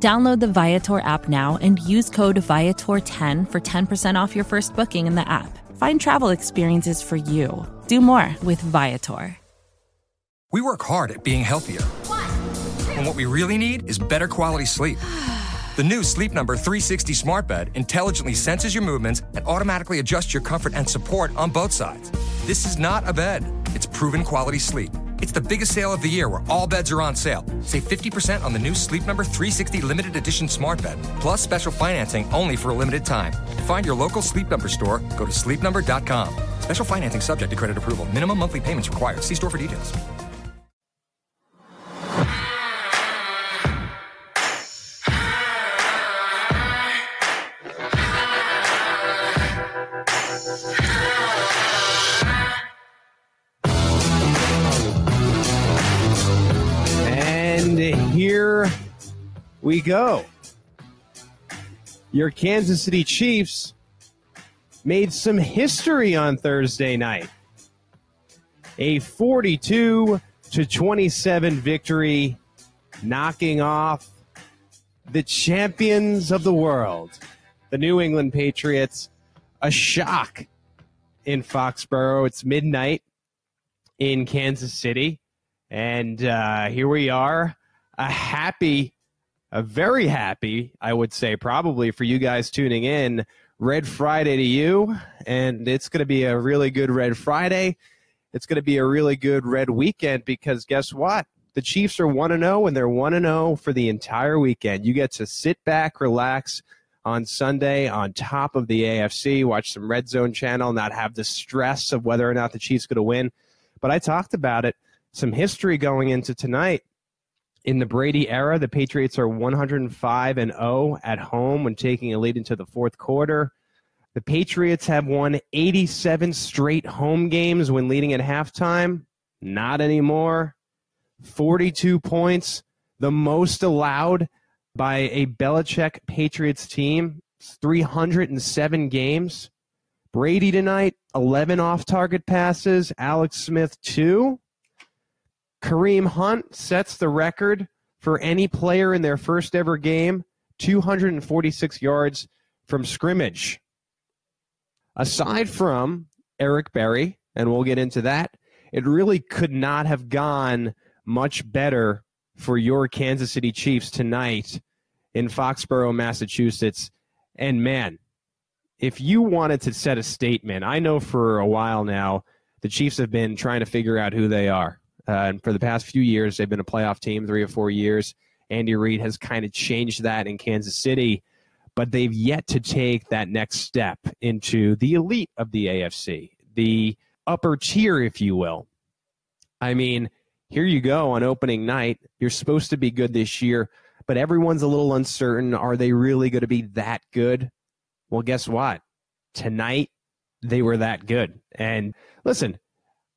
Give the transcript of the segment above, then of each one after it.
Download the Viator app now and use code Viator10 for 10% off your first booking in the app. Find travel experiences for you. Do more with Viator. We work hard at being healthier. And what we really need is better quality sleep. The new Sleep Number 360 smart bed intelligently senses your movements and automatically adjusts your comfort and support on both sides. This is not a bed, it's proven quality sleep. It's the biggest sale of the year where all beds are on sale. Save 50% on the new Sleep Number 360 limited edition smart bed, plus special financing only for a limited time. To find your local Sleep Number store, go to sleepnumber.com. Special financing subject to credit approval. Minimum monthly payments required. See store for details. We go. Your Kansas City Chiefs made some history on Thursday night. A 42 to 27 victory, knocking off the champions of the world, the New England Patriots. A shock in Foxborough. It's midnight in Kansas City. And uh, here we are, a happy, a very happy, I would say, probably for you guys tuning in. Red Friday to you, and it's going to be a really good Red Friday. It's going to be a really good Red weekend because guess what? The Chiefs are 1 0, and they're 1 0 for the entire weekend. You get to sit back, relax on Sunday on top of the AFC, watch some Red Zone channel, not have the stress of whether or not the Chiefs going to win. But I talked about it some history going into tonight. In the Brady era, the Patriots are 105 and 0 at home when taking a lead into the fourth quarter. The Patriots have won 87 straight home games when leading at halftime. Not anymore. 42 points, the most allowed by a Belichick Patriots team. 307 games. Brady tonight, 11 off target passes. Alex Smith, two. Kareem Hunt sets the record for any player in their first ever game 246 yards from scrimmage. Aside from Eric Berry, and we'll get into that, it really could not have gone much better for your Kansas City Chiefs tonight in Foxborough, Massachusetts. And man, if you wanted to set a statement, I know for a while now the Chiefs have been trying to figure out who they are. Uh, and for the past few years, they've been a playoff team, three or four years. Andy Reid has kind of changed that in Kansas City, but they've yet to take that next step into the elite of the AFC, the upper tier, if you will. I mean, here you go on opening night. You're supposed to be good this year, but everyone's a little uncertain. Are they really going to be that good? Well, guess what? Tonight, they were that good. And listen,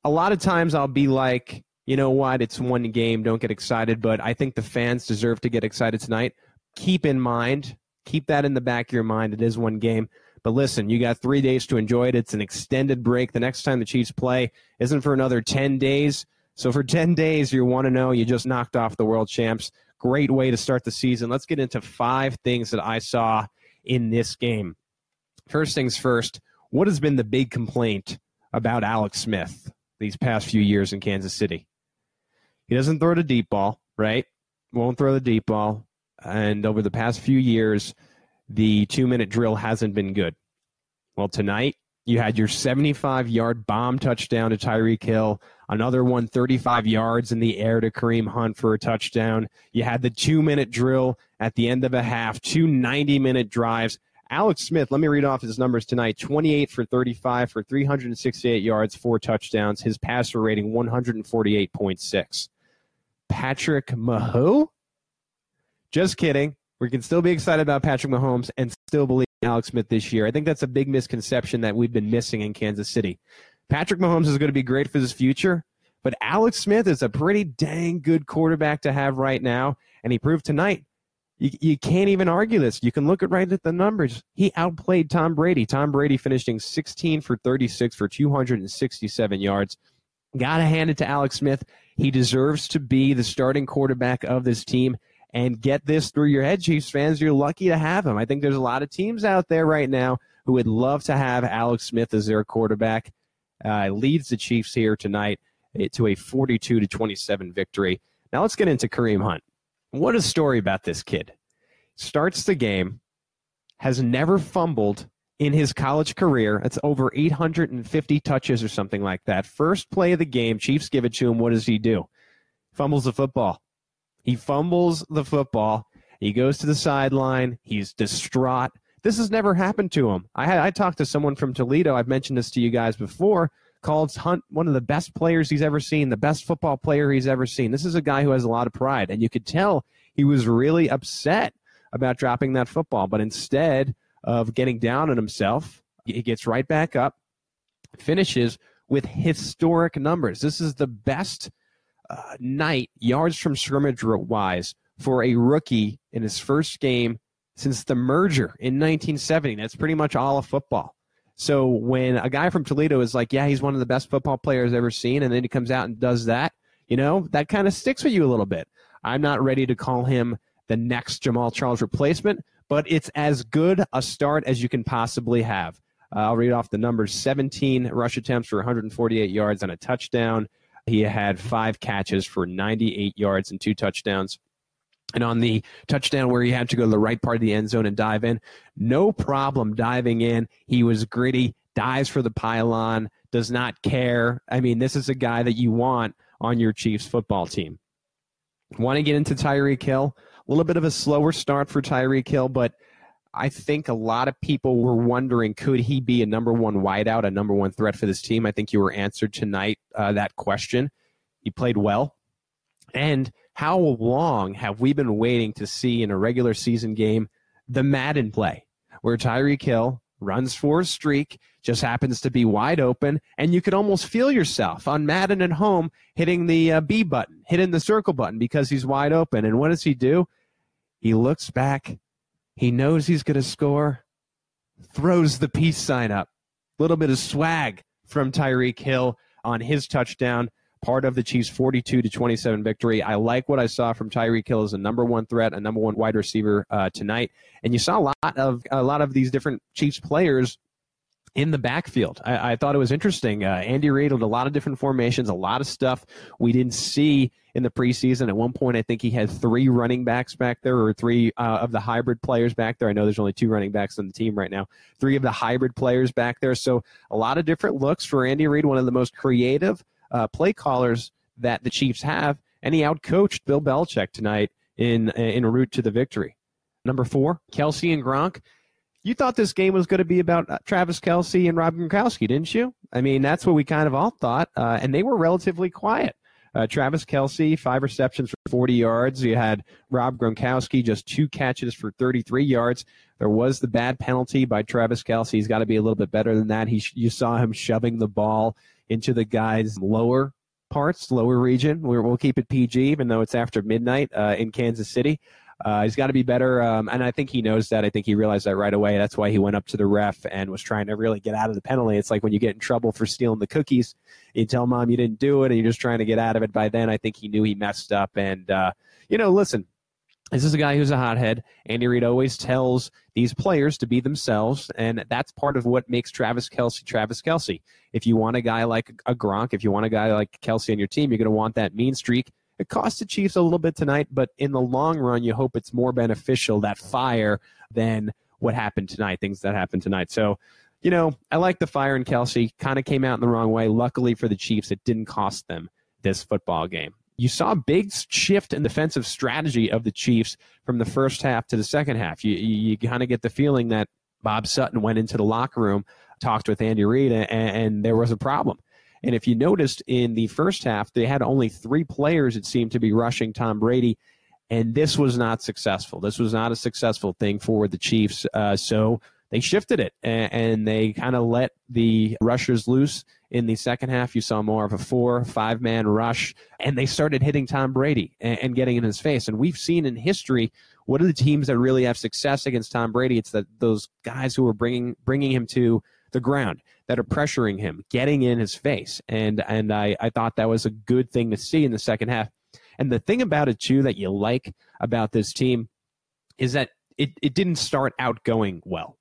a lot of times I'll be like, you know what? It's one game. Don't get excited. But I think the fans deserve to get excited tonight. Keep in mind, keep that in the back of your mind. It is one game. But listen, you got three days to enjoy it. It's an extended break. The next time the Chiefs play isn't for another 10 days. So for 10 days, you want to oh. know you just knocked off the world champs. Great way to start the season. Let's get into five things that I saw in this game. First things first, what has been the big complaint about Alex Smith these past few years in Kansas City? He doesn't throw the deep ball, right? Won't throw the deep ball. And over the past few years, the two minute drill hasn't been good. Well, tonight, you had your 75 yard bomb touchdown to Tyreek Hill, another one 35 yards in the air to Kareem Hunt for a touchdown. You had the two minute drill at the end of a half, two 90 minute drives. Alex Smith, let me read off his numbers tonight 28 for 35 for 368 yards, four touchdowns. His passer rating 148.6. Patrick Mahomes? Just kidding. We can still be excited about Patrick Mahomes and still believe in Alex Smith this year. I think that's a big misconception that we've been missing in Kansas City. Patrick Mahomes is going to be great for his future, but Alex Smith is a pretty dang good quarterback to have right now, and he proved tonight. You, you can't even argue this. You can look at right at the numbers. He outplayed Tom Brady. Tom Brady finishing 16 for 36 for 267 yards. Gotta hand it to Alex Smith. He deserves to be the starting quarterback of this team. And get this through your head, Chiefs fans. You're lucky to have him. I think there's a lot of teams out there right now who would love to have Alex Smith as their quarterback. Uh, leads the Chiefs here tonight to a 42 to 27 victory. Now let's get into Kareem Hunt. What a story about this kid. Starts the game, has never fumbled in his college career. That's over 850 touches or something like that. First play of the game, Chiefs give it to him. What does he do? Fumbles the football. He fumbles the football. He goes to the sideline. He's distraught. This has never happened to him. I had I talked to someone from Toledo. I've mentioned this to you guys before. Called Hunt one of the best players he's ever seen, the best football player he's ever seen. This is a guy who has a lot of pride, and you could tell he was really upset about dropping that football. But instead of getting down on himself, he gets right back up, finishes with historic numbers. This is the best uh, night, yards from scrimmage wise, for a rookie in his first game since the merger in 1970. That's pretty much all of football. So when a guy from Toledo is like, yeah, he's one of the best football players I've ever seen, and then he comes out and does that, you know, that kind of sticks with you a little bit. I'm not ready to call him the next Jamaal Charles replacement, but it's as good a start as you can possibly have. Uh, I'll read off the numbers 17 rush attempts for 148 yards and a touchdown. He had five catches for 98 yards and two touchdowns. And on the touchdown where he had to go to the right part of the end zone and dive in, no problem diving in. He was gritty, dives for the pylon, does not care. I mean, this is a guy that you want on your Chiefs football team. Want to get into Tyreek Hill? A little bit of a slower start for Tyreek Hill, but I think a lot of people were wondering could he be a number one wideout, a number one threat for this team? I think you were answered tonight uh, that question. He played well. And how long have we been waiting to see in a regular season game the Madden play where Tyreek Hill runs for a streak, just happens to be wide open, and you could almost feel yourself on Madden at home hitting the uh, B button, hitting the circle button because he's wide open. And what does he do? He looks back he knows he's going to score, throws the peace sign up. A little bit of swag from Tyreek Hill on his touchdown, part of the Chiefs' 42 to 27 victory. I like what I saw from Tyreek Hill as a number one threat, a number one wide receiver uh, tonight. And you saw a lot of a lot of these different Chiefs players in the backfield. I, I, thought it was interesting. Uh, Andy Reid a lot of different formations, a lot of stuff we didn't see in the preseason. At one point, I think he had three running backs back there, or three uh, of the hybrid players back there. I know there's only two running backs on the team right now. Three of the hybrid players back there. So a lot of different looks for Andy Reid, one of the most creative uh, play callers that the Chiefs have, and he outcoached Bill Belichick tonight in in route to the victory. Number four, Kelce and Gronk you thought this game was going to be about uh, Travis Kelce and Rob Gronkowski, didn't you? I mean, that's what we kind of all thought, uh, and they were relatively quiet. Uh, Travis Kelce, five receptions for 40 yards. You had Rob Gronkowski, just two catches for 33 yards. There was the bad penalty by Travis Kelce. He's got to be a little bit better than that. He, you saw him shoving the ball into the guy's lower parts, lower region. we will keep it PG, even though it's after midnight uh, in Kansas City. Uh, he's got to be better, um, and I think he knows that. I think he realized that right away. That's why he went up to the ref and was trying to really get out of the penalty. It's like when you get in trouble for stealing the cookies, you tell mom you didn't do it, and you're just trying to get out of it. By then, I think he knew he messed up, and uh, you know, listen. This is a guy who's a hothead. Andy Reid always tells these players to be themselves, and that's part of what makes Travis Kelce Travis Kelce. If you want a guy like a Gronk, if you want a guy like Kelce on your team, you're going to want that mean streak it cost the Chiefs a little bit tonight, but in the long run, you hope it's more beneficial, that fire, than what happened tonight, things that happened tonight. So, you know, I like the fire in Kelce. Kind of came out in the wrong way. Luckily for the Chiefs, it didn't cost them this football game. You saw a big shift in defensive strategy of the Chiefs from the first half to the second half. You, you, kind of get the feeling that Bob Sutton went into the locker room, talked with Andy Reid, and, and there was a problem. And if you noticed in the first half, they had only three players, it seemed to be rushing Tom Brady. And this was not successful. This was not a successful thing for the Chiefs. Uh, so they shifted it and, and they kind of let the rushers loose in the second half. You saw more of a four, five man rush, and they started hitting Tom Brady and, and getting in his face. And we've seen in history what are the teams that really have success against Tom Brady? It's that those guys who are bringing bringing him to the ground that are pressuring him, getting in his face. And and I, I thought that was a good thing to see in the second half. And the thing about it too that you like about this team is that it, it didn't start out going well.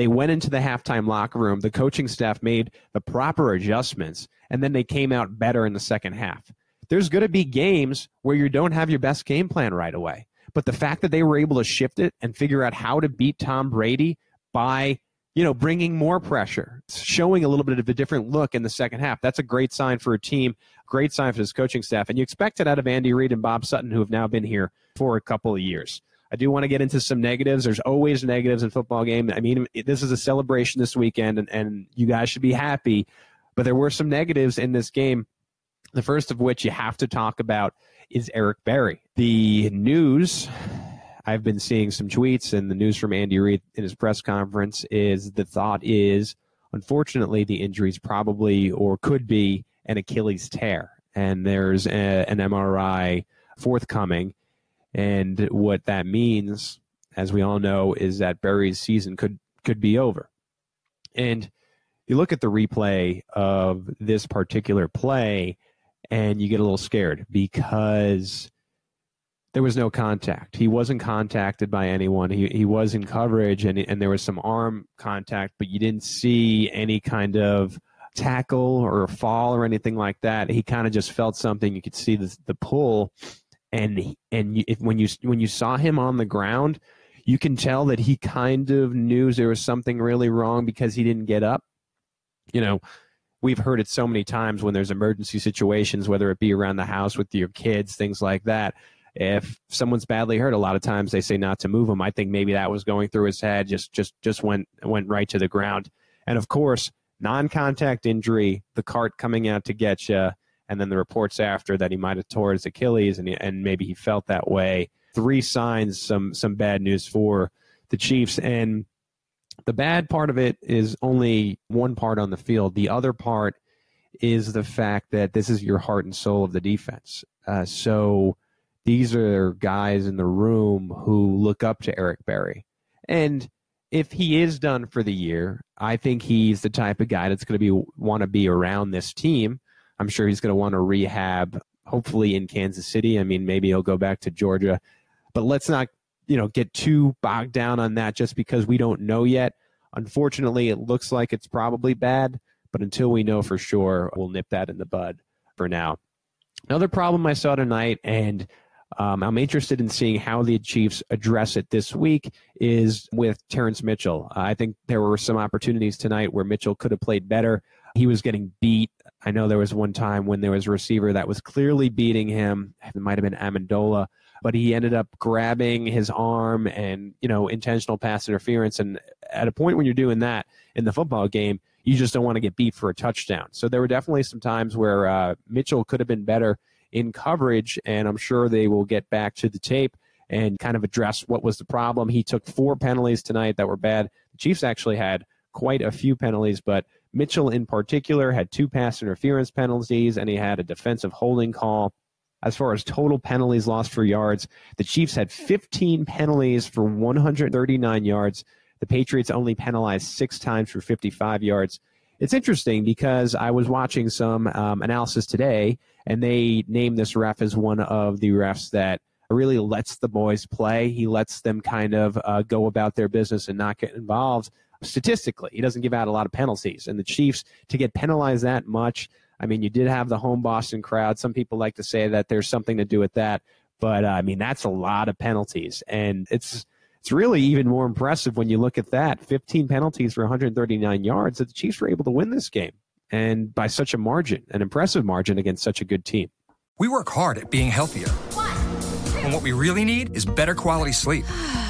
They went into the halftime locker room, the coaching staff made the proper adjustments, and then they came out better in the second half. There's going to be games where you don't have your best game plan right away. But the fact that they were able to shift it and figure out how to beat Tom Brady by you know, bringing more pressure, showing a little bit of a different look in the second half. That's a great sign for a team, great sign for this coaching staff. And you expect it out of Andy Reid and Bob Sutton, who have now been here for a couple of years. I do want to get into some negatives. There's always negatives in football game. I mean, this is a celebration this weekend, and, and you guys should be happy. But there were some negatives in this game. The first of which you have to talk about is Eric Berry. The news I've been seeing some tweets and the news from Andy Reid in his press conference is the thought is, unfortunately, the injury is probably or could be an Achilles tear, and there's a, an MRI forthcoming. And what that means, as we all know, is that Berry's season could could be over. And you look at the replay of this particular play, and you get a little scared because there was no contact. He wasn't contacted by anyone. He he was in coverage and and there was some arm contact, but you didn't see any kind of tackle or fall or anything like that. He kind of just felt something. You could see the the pull, and and if, when you when you saw him on the ground, you can tell that he kind of knew there was something really wrong because he didn't get up. You know, we've heard it so many times when there's emergency situations, whether it be around the house with your kids, things like that if someone's badly hurt, a lot of times they say not to move him. I think maybe that was going through his head, just just just went went right to the ground. And of course, non-contact injury, the cart coming out to get you, and then the reports after that he might have tore his Achilles, and and maybe he felt that way. Three signs, some some bad news for the Chiefs, and the bad part of it is only one part on the field. The other part is the fact that this is your heart and soul of the defense. Uh, so these are guys in the room who look up to Eric Berry. And if he is done for the year, I think he's the type of guy that's going to be want to be around this team. I'm sure he's going to want to rehab, hopefully in Kansas City. I mean, maybe he'll go back to Georgia, but let's not, you know, get too bogged down on that just because we don't know yet. Unfortunately, it looks like it's probably bad, but until we know for sure, we'll nip that in the bud for now. Another problem I saw tonight, and um, I'm interested in seeing how the Chiefs address it this week is with Terrance Mitchell. I think there were some opportunities tonight where Mitchell could have played better. He was getting beat. I know there was one time when there was a receiver that was clearly beating him. It might have been Amendola, but he ended up grabbing his arm and, you know, intentional pass interference. And at a point when you're doing that in the football game, you just don't want to get beat for a touchdown. So there were definitely some times where uh, Mitchell could have been better in coverage, and I'm sure they will get back to the tape and kind of address what was the problem. He took four penalties tonight that were bad. The Chiefs actually had quite a few penalties, but Mitchell in particular had two pass interference penalties, and he had a defensive holding call. As far as total penalties lost for yards, the Chiefs had 15 penalties for 139 yards. The Patriots only penalized six times for 55 yards. It's interesting because I was watching some um, analysis today, and they named this ref as one of the refs that really lets the boys play. He lets them kind of uh, go about their business and not get involved. Statistically, he doesn't give out a lot of penalties. And the Chiefs, to get penalized that much, I mean, you did have the home Boston crowd. Some people like to say that there's something to do with that. But uh, I mean, that's a lot of penalties. And it's it's really even more impressive when you look at that 15 penalties for 139 yards that the Chiefs were able to win this game and by such a margin, an impressive margin against such a good team. We work hard at being healthier. And what we really need is better quality sleep.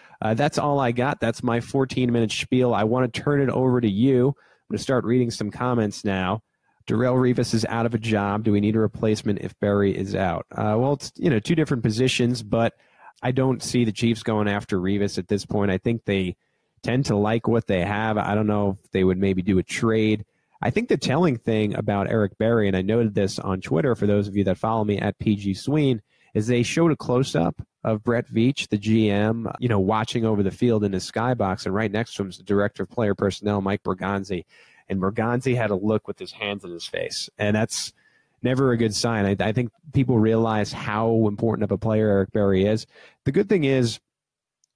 Uh, that's all I got. That's my 14 minute spiel. I want to turn it over to you. I'm going to start reading some comments now. Darrelle Revis is out of a job. Do we need a replacement if Berry is out? Uh, well, it's you know two different positions, but I don't see the Chiefs going after Revis at this point. I think they tend to like what they have. I don't know if they would maybe do a trade. I think the telling thing about Eric Berry, and I noted this on Twitter for those of you that follow me at PG Sween, is they showed a close up of Brett Veach, the GM, you know, watching over the field in his skybox, and right next to him is the director of player personnel, Mike Borgonzi. And Borgonzi had a look with his hands in his face. And that's never a good sign. I, I, think people realize how important of a player Eric Berry is. The good thing is,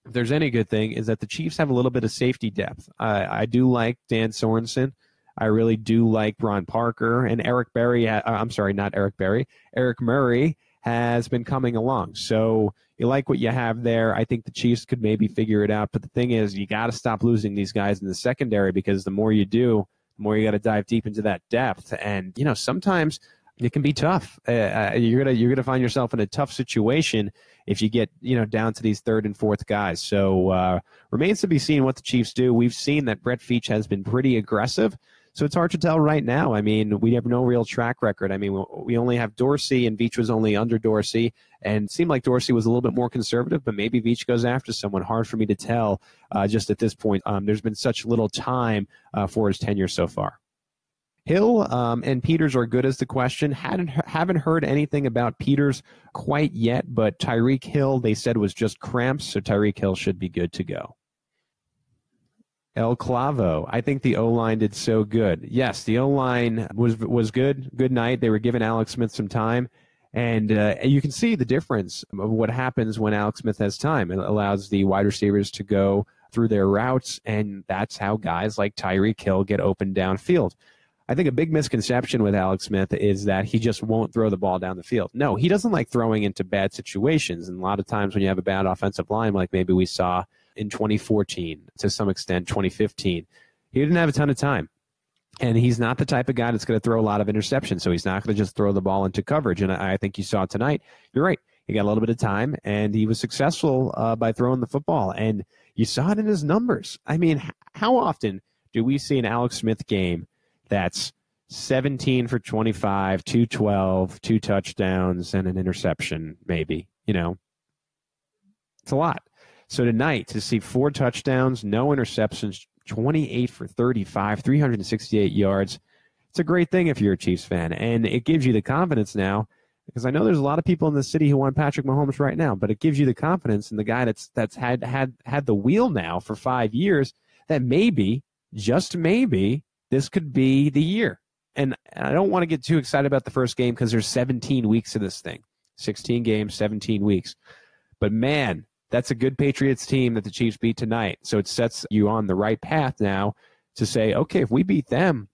if there's any good thing, is that the Chiefs have a little bit of safety depth. I, I do like Dan Sorensen. I really do like Ron Parker and Eric Berry. Uh, I'm sorry, not Eric Berry. Eric Murray has been coming along. So you like what you have there. I think the Chiefs could maybe figure it out. But the thing is, you got to stop losing these guys in the secondary because the more you do, the more you got to dive deep into that depth. And you know, sometimes it can be tough. Uh, uh, you're gonna you're gonna find yourself in a tough situation if you get you know down to these third and fourth guys. So uh, remains to be seen what the Chiefs do. We've seen that Brett Veach has been pretty aggressive. So it's hard to tell right now. I mean, we have no real track record. I mean, we only have Dorsey, and Veach was only under Dorsey, and seemed like Dorsey was a little bit more conservative, but maybe Veach goes after someone. Hard for me to tell uh, just at this point. Um, there's been such little time uh, for his tenure so far. Hill um, and Peters are good as the question. Hadn't haven't heard anything about Peters quite yet, but Tyreek Hill they said was just cramps, so Tyreek Hill should be good to go. El Clavo, I think the O line did so good. Yes, the O line was was good. Good night. They were giving Alex Smith some time, and uh, you can see the difference of what happens when Alex Smith has time. It allows the wide receivers to go through their routes, and that's how guys like Tyreek Hill get open downfield. I think a big misconception with Alex Smith is that he just won't throw the ball down the field. No, he doesn't like throwing into bad situations. And a lot of times when you have a bad offensive line, like maybe we saw in 2014, to some extent 2015, he didn't have a ton of time. And he's not the type of guy that's going to throw a lot of interceptions. So he's not going to just throw the ball into coverage. And I think you saw tonight, you're right. He got a little bit of time and he was successful uh, by throwing the football. And you saw it in his numbers. I mean, how often do we see an Alex Smith game? that's 17 for 25, 212, two touchdowns, and an interception, maybe. You know, it's a lot. So tonight, to see four touchdowns, no interceptions, 28 for 35, 368 yards, it's a great thing if you're a Chiefs fan. And it gives you the confidence now, because I know there's a lot of people in the city who want Patrick Mahomes right now, but it gives you the confidence in the guy that's that's had had had the wheel now for five years that maybe, just maybe, this could be the year. And I don't want to get too excited about the first game because there's 17 weeks of this thing 16 games, 17 weeks. But man, that's a good Patriots team that the Chiefs beat tonight. So it sets you on the right path now to say, okay, if we beat them,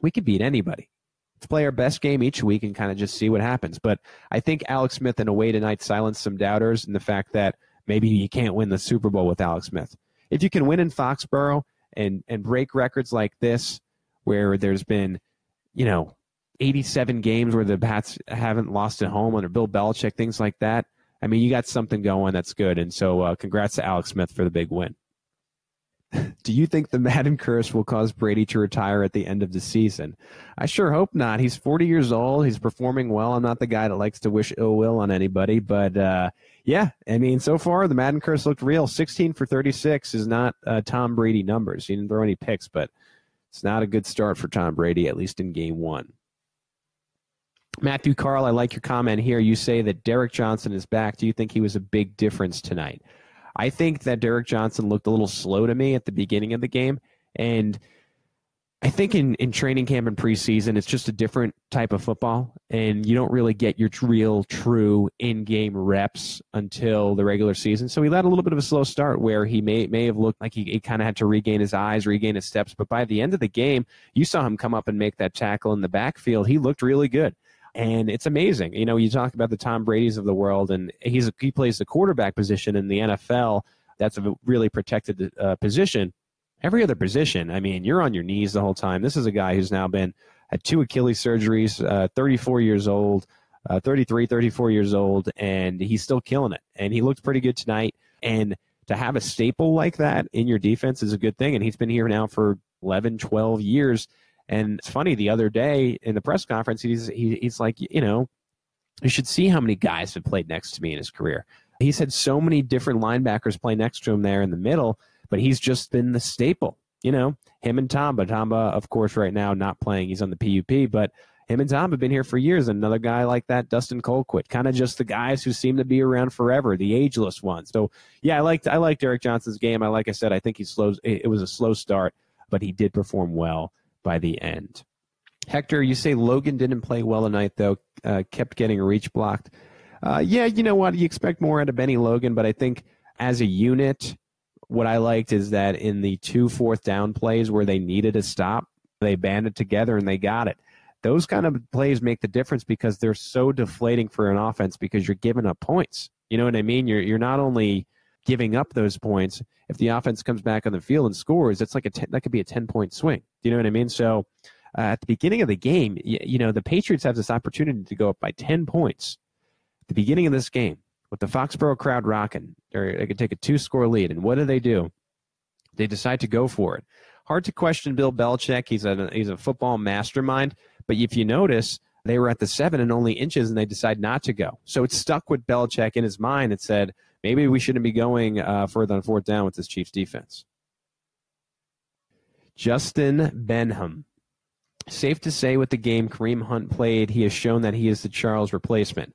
we can beat anybody. Let's play our best game each week and kind of just see what happens. But I think Alex Smith, in a way, tonight silenced some doubters in the fact that maybe you can't win the Super Bowl with Alex Smith. If you can win in Foxborough and and break records like this where there's been, you know, 87 games where the Pats haven't lost at home under Bill Belichick, things like that. I mean, you got something going that's good. And so, uh, congrats to Alex Smith for the big win. Do you think the Madden curse will cause Brady to retire at the end of the season? I sure hope not. He's 40 years old. He's performing well. I'm not the guy that likes to wish ill will on anybody, but uh, yeah, I mean, so far the Madden curse looked real. 16 for 36 is not uh, Tom Brady numbers. He didn't throw any picks, but it's not a good start for Tom Brady, at least in game one. Matthew Carl, I like your comment here. You say that Derrick Johnson is back. Do you think he was a big difference tonight? I think that Derrick Johnson looked a little slow to me at the beginning of the game. And I think in, in training camp and preseason, it's just a different type of football, and you don't really get your real, true in-game reps until the regular season. So he had a little bit of a slow start, where he may may have looked like he, he kind of had to regain his eyes, regain his steps. But by the end of the game, you saw him come up and make that tackle in the backfield. He looked really good. And it's amazing. You know, you talk about the Tom Brady's of the world, and he's he plays the quarterback position in the NFL. That's a really protected uh, position. Every other position, I mean, you're on your knees the whole time. This is a guy who's now been had two Achilles surgeries, uh, 34 years old, uh, 33, 34 years old, and he's still killing it. And he looked pretty good tonight. And to have a staple like that in your defense is a good thing. And he's been here now for 11, 12 years. And it's funny, the other day in the press conference, he's, he, he's like, you know, you should see how many guys have played next to me in his career. He's had so many different linebackers play next to him there in the middle, but he's just been the staple. You know, him and Tamba. Tamba, of course, right now not playing. He's on the PUP, but him and Tom have been here for years. Another guy like that, Dustin Colquitt, kind of just the guys who seem to be around forever, the ageless ones. So yeah, I liked I liked Derrick Johnson's game. I like I said, I think he slows. It was a slow start, but he did perform well by the end. Hector, you say Logan didn't play well tonight though. Uh, kept getting reach blocked. Uh, yeah, you know what? You expect more out of Bennie Logan, but I think as a unit, what I liked is that in the two fourth down plays where they needed a stop, they banded together and they got it those kind of plays make the difference because they're so deflating for an offense because you're giving up points. You know what I mean? You're you're not only giving up those points. If the offense comes back on the field and scores, it's like a ten, that could be a ten point swing. Do you know what I mean? So uh, at the beginning of the game, you, you know the Patriots have this opportunity to go up by ten points. At the beginning of this game, with the Foxborough crowd rocking, they could take a two score lead, and what do they do? They decide to go for it. Hard to question Bill Belichick. He's a he's a football mastermind. But if you notice, they were at the seven and only inches, and they decide not to go. So it stuck with Belichick in his mind. It said maybe we shouldn't be going uh, further on fourth down with this Chiefs defense. Justin Benham. Safe to say, with the game Kareem Hunt played, he has shown that he is the Charles replacement.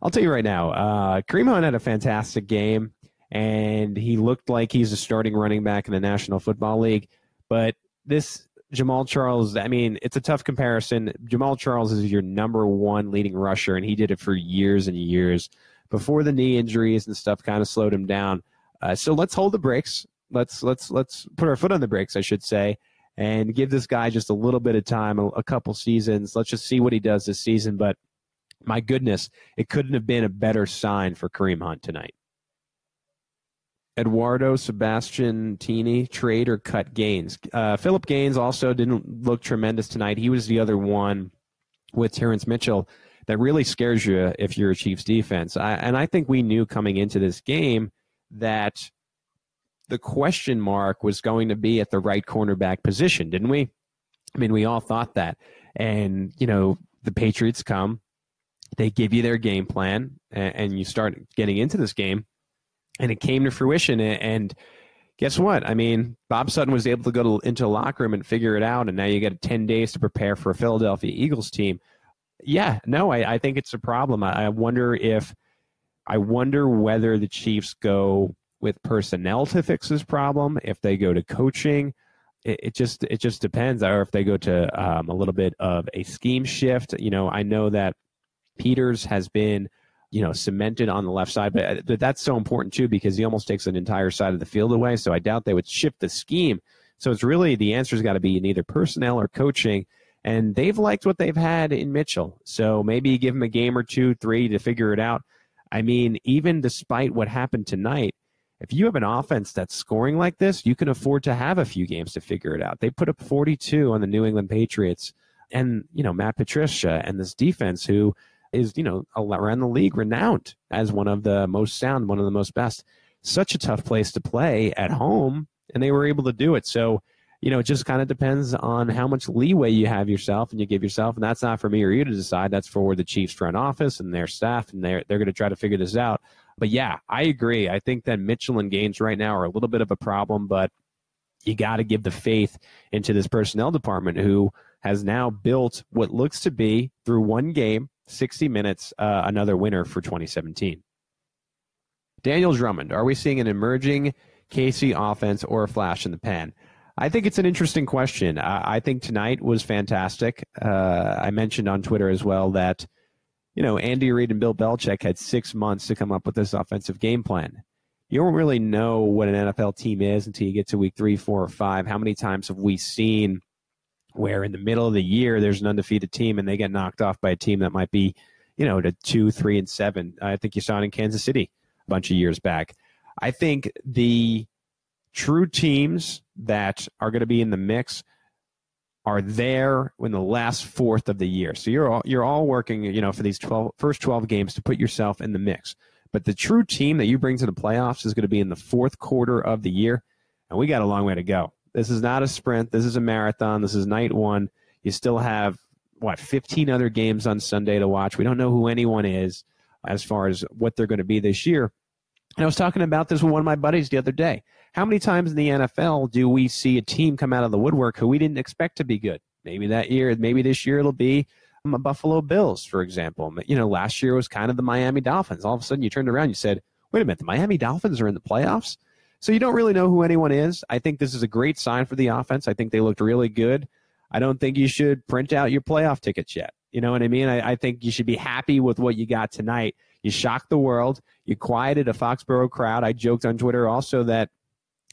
I'll tell you right now, uh, Kareem Hunt had a fantastic game, and he looked like he's a starting running back in the National Football League. But this Jamaal Charles, I mean, it's a tough comparison. Jamaal Charles is your number one leading rusher, and he did it for years and years before the knee injuries and stuff kind of slowed him down. Uh, so let's hold the brakes. Let's let's let's put our foot on the brakes, I should say, and give this guy just a little bit of time, a, a couple seasons. Let's just see what he does this season. But my goodness, it couldn't have been a better sign for Kareem Hunt tonight. Eduardo Sebastian Tini trade or cut Gaines. Uh, Phillip Gaines also didn't look tremendous tonight. He was the other one with Terrance Mitchell that really scares you if you're a Chiefs defense. I, and I think we knew coming into this game that the question mark was going to be at the right cornerback position, didn't we? I mean, we all thought that. And, you know, the Patriots come, they give you their game plan, and, and you start getting into this game and it came to fruition. And guess what? I mean, Bob Sutton was able to go to, into the locker room and figure it out, and now you got 10 days to prepare for a Philadelphia Eagles team. Yeah, no, I, I think it's a problem. I, I wonder if, I wonder whether the Chiefs go with personnel to fix this problem, if they go to coaching. It, it just it just depends, or if they go to um, a little bit of a scheme shift. You know, I know that Peters has been you know, cemented on the left side. But, but that's so important too because he almost takes an entire side of the field away. So I doubt they would shift the scheme. So it's really the answer's got to be in either personnel or coaching. And they've liked what they've had in Mitchell. So maybe give him a game or two, three to figure it out. I mean, even despite what happened tonight, if you have an offense that's scoring like this, you can afford to have a few games to figure it out. They put up 42 on the New England Patriots and, you know, Matt Patricia and this defense who is, you know, around the league renowned as one of the most sound, one of the most best. Such a tough place to play at home, and they were able to do it. So, you know, it just kind of depends on how much leeway you have yourself and you give yourself. And that's not for me or you to decide. That's for the Chiefs front office and their staff, and they're they're going to try to figure this out. But yeah, I agree. I think that Mitchell and Gaines right now are a little bit of a problem, but you got to give the faith into this personnel department who has now built what looks to be through one game 60 minutes, uh, another winner for 2017. Daniel Drummond, are we seeing an emerging KC offense or a flash in the pan? I think it's an interesting question. I, I think tonight was fantastic. Uh, I mentioned on Twitter as well that, you know, Andy Reid and Bill Belichick had six months to come up with this offensive game plan. You don't really know what an NFL team is until you get to week three, four, or five. How many times have we seen where in the middle of the year there's an undefeated team and they get knocked off by a team that might be, you know, to two, three, and seven. I think you saw it in Kansas City a bunch of years back. I think the true teams that are going to be in the mix are there in the last fourth of the year. So you're all you're all working, you know, for these 12 first 12 games to put yourself in the mix. But the true team that you bring to the playoffs is going to be in the fourth quarter of the year, and we got a long way to go. This is not a sprint. This is a marathon. This is night one. You still have what 15 other games on Sunday to watch. We don't know who anyone is as far as what they're going to be this year. And I was talking about this with one of my buddies the other day. How many times in the NFL do we see a team come out of the woodwork who we didn't expect to be good? Maybe that year, maybe this year it'll be um, a Buffalo Bills, for example. You know, last year was kind of the Miami Dolphins. All of a sudden, you turned around, you said, "Wait a minute, the Miami Dolphins are in the playoffs." So you don't really know who anyone is. I think this is a great sign for the offense. I think they looked really good. I don't think you should print out your playoff tickets yet. You know what I mean? I, I think you should be happy with what you got tonight. You shocked the world. You quieted a Foxborough crowd. I joked on Twitter also that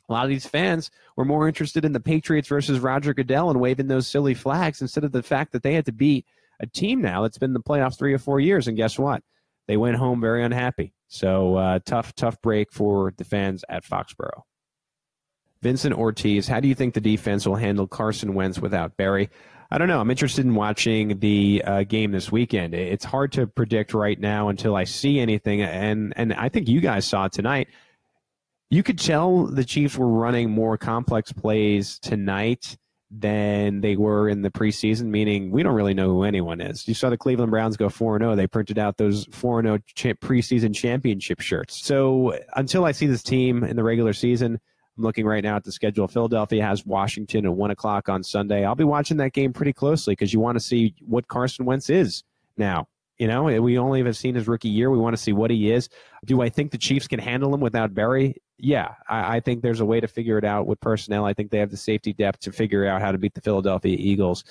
a lot of these fans were more interested in the Patriots versus Roger Goodell and waving those silly flags instead of the fact that they had to beat a team now that's been in the playoffs three or four years. And guess what? They went home very unhappy. So uh, tough, tough break for the fans at Foxborough. Vincent Ortiz, how do you think the defense will handle Carson Wentz without Berry? I don't know. I'm interested in watching the uh, game this weekend. It's hard to predict right now until I see anything, and and I think you guys saw it tonight you could tell the Chiefs were running more complex plays tonight than they were in the preseason, meaning we don't really know who anyone is. You saw the Cleveland Browns go 4 0. They printed out those 4 0 preseason championship shirts. So until I see this team in the regular season, I'm looking right now at the schedule. Philadelphia has Washington at 1 o'clock on Sunday. I'll be watching that game pretty closely because you want to see what Carson Wentz is now. You know, we only have seen his rookie year. We want to see what he is. Do I think the Chiefs can handle him without Berry? Yeah, I, I, think there's a way to figure it out with personnel. I think they have the safety depth to figure out how to beat the Philadelphia Eagles.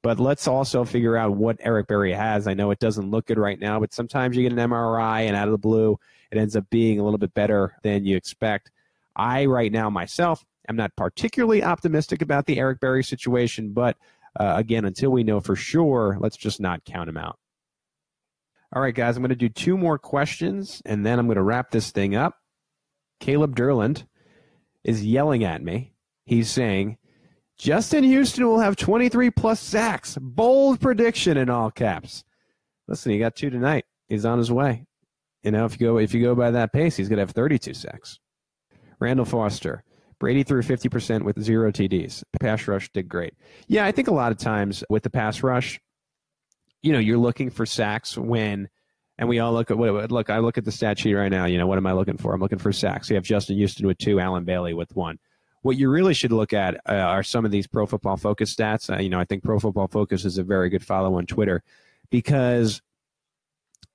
But let's also figure out what Eric Berry has. I know it doesn't look good right now, but sometimes you get an MRI and out of the blue, it ends up being a little bit better than you expect. I, right now, myself, am not particularly optimistic about the Eric Berry situation, but uh, again, until we know for sure, let's just not count him out. All right, guys, I'm going to do two more questions and then I'm going to wrap this thing up. Caleb Derland is yelling at me. He's saying, Justin Houston will have 23 plus sacks. Bold prediction in all caps. Listen, he got two tonight. He's on his way. You know, if you go if you go by that pace, he's going to have 32 sacks. Randall Foster. Brady threw 50% with zero TDs. Pass rush did great. Yeah, I think a lot of times with the pass rush, you know, you're looking for sacks when, and we all look at what look. I look at the stat sheet right now. You know, what am I looking for? I'm looking for sacks. You have Justin Houston with two, Allen Bailey with one. What you really should look at uh, are some of these Pro Football Focus stats. Uh, you know, I think Pro Football Focus is a very good follow on Twitter because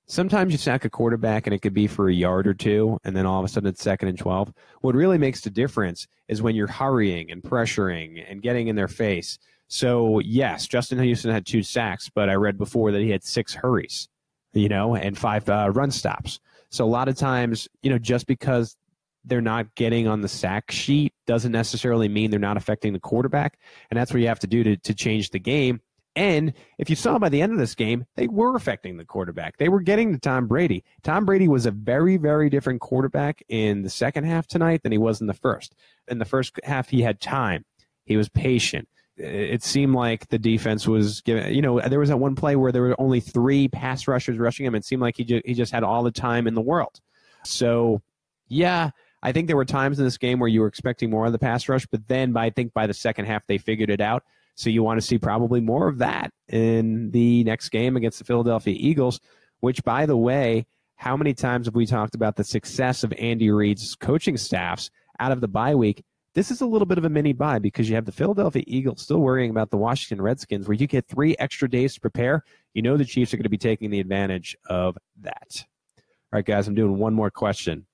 sometimes you sack a quarterback and it could be for a yard or two, and then all of a sudden it's second and 12. What really makes the difference is when you're hurrying and pressuring and getting in their face. So yes, Justin Houston had two sacks, but I read before that he had six hurries, you know, and five uh, run stops. So a lot of times, you know, just because they're not getting on the sack sheet doesn't necessarily mean they're not affecting the quarterback, and that's what you have to do to to change the game. And if you saw by the end of this game, they were affecting the quarterback. They were getting to Tom Brady. Tom Brady was a very, very different quarterback in the second half tonight than he was in the first. In the first half, he had time. He was patient it seemed like the defense was giving. You know, there was that one play where there were only three pass rushers rushing him. It seemed like he just, he just had all the time in the world. So, yeah, I think there were times in this game where you were expecting more of the pass rush, but then by, I think by the second half they figured it out. So you want to see probably more of that in the next game against the Philadelphia Eagles. Which, by the way, how many times have we talked about the success of Andy Reid's coaching staffs out of the bye week? This is a little bit of a mini bye because you have the Philadelphia Eagles still worrying about the Washington Redskins, where you get three extra days to prepare. You know the Chiefs are going to be taking the advantage of that. All right, guys, I'm doing one more question.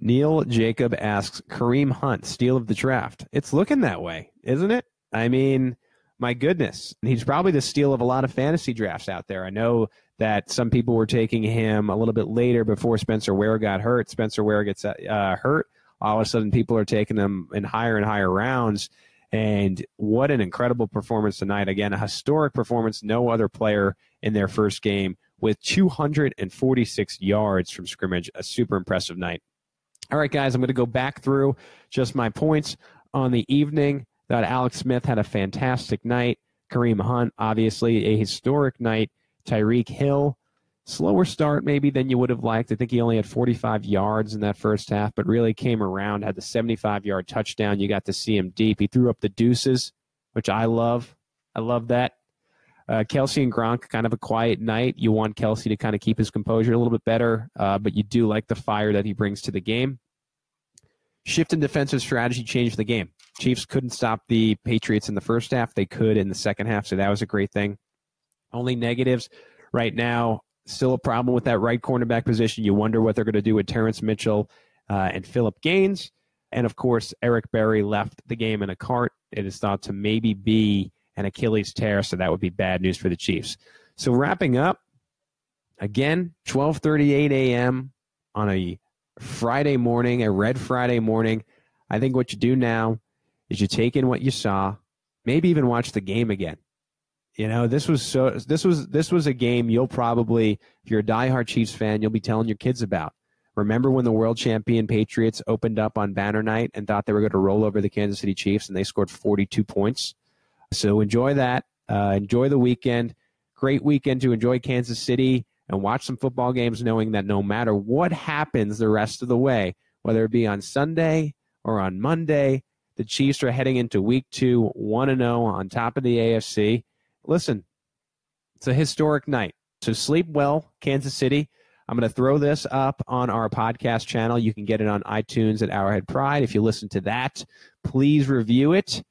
Neil Jacob asks Kareem Hunt, steal of the draft. It's looking that way, isn't it? I mean, my goodness. He's probably the steal of a lot of fantasy drafts out there. I know that some people were taking him a little bit later before Spencer Ware got hurt. Spencer Ware gets uh, hurt all of a sudden people are taking them in higher and higher rounds. And what an incredible performance tonight. Again, a historic performance. No other player in their first game with 246 yards from scrimmage. A super impressive night. All right, guys, I'm going to go back through just my points on the evening. That Alex Smith had a fantastic night. Kareem Hunt, obviously, a historic night. Tyreek Hill, slower start maybe than you would have liked. I think he only had 45 yards in that first half, but really came around, had the 75 yard touchdown. You got to see him deep. He threw up the deuces, which I love. I love that. Uh, Kelce and Gronk, kind of a quiet night. You want Kelce to kind of keep his composure a little bit better, uh, but you do like the fire that he brings to the game. Shift in defensive strategy changed the game. Chiefs couldn't stop the Patriots in the first half. They could in the second half, so that was a great thing. Only negatives right now still a problem with that right cornerback position. You wonder what they're going to do with Terrance Mitchell uh, and Phillip Gaines. And of course, Eric Berry left the game in a cart. It is thought to maybe be an Achilles tear, so that would be bad news for the Chiefs. So wrapping up, again, 12:38 a.m. on a Friday morning, a red Friday morning. I think what you do now is you take in what you saw, maybe even watch the game again. You know, this was so this was this was a game you'll probably if you're a diehard Chiefs fan, you'll be telling your kids about. Remember when the world champion Patriots opened up on banner night and thought they were going to roll over the Kansas City Chiefs and they scored 42 points? So enjoy that. Uh, enjoy the weekend. Great weekend to enjoy Kansas City and watch some football games knowing that no matter what happens the rest of the way, whether it be on Sunday or on Monday, the Chiefs are heading into week two, 1 0 on top of the AFC listen, it's a historic night. So sleep well, Kansas City. I'm going to throw this up on our podcast channel. You can get it on iTunes at Arrowhead Pride. If you listen to that, please review it.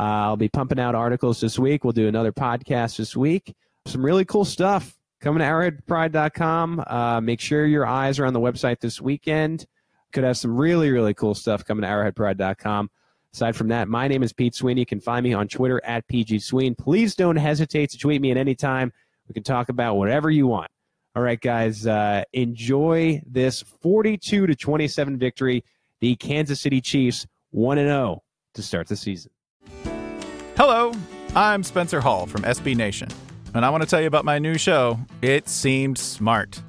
Uh, I'll be pumping out articles this week. We'll do another podcast this week. Some really cool stuff coming to arrowheadpride.com. Uh, make sure your eyes are on the website this weekend. Could have some really, really cool stuff coming to arrowheadpride.com. Aside from that, my name is Pete Sweeney. You can find me on Twitter at PG Sween. Please don't hesitate to tweet me at any time. We can talk about whatever you want. All right, guys, uh, enjoy this 42 to 27 victory. The Kansas City Chiefs 1 0 to start the season. Hello, I'm Spencer Hall from SB Nation, and I want to tell you about my new show, It Seemed Smart.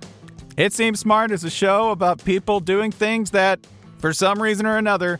It Seems Smart is a show about people doing things that, for some reason or another,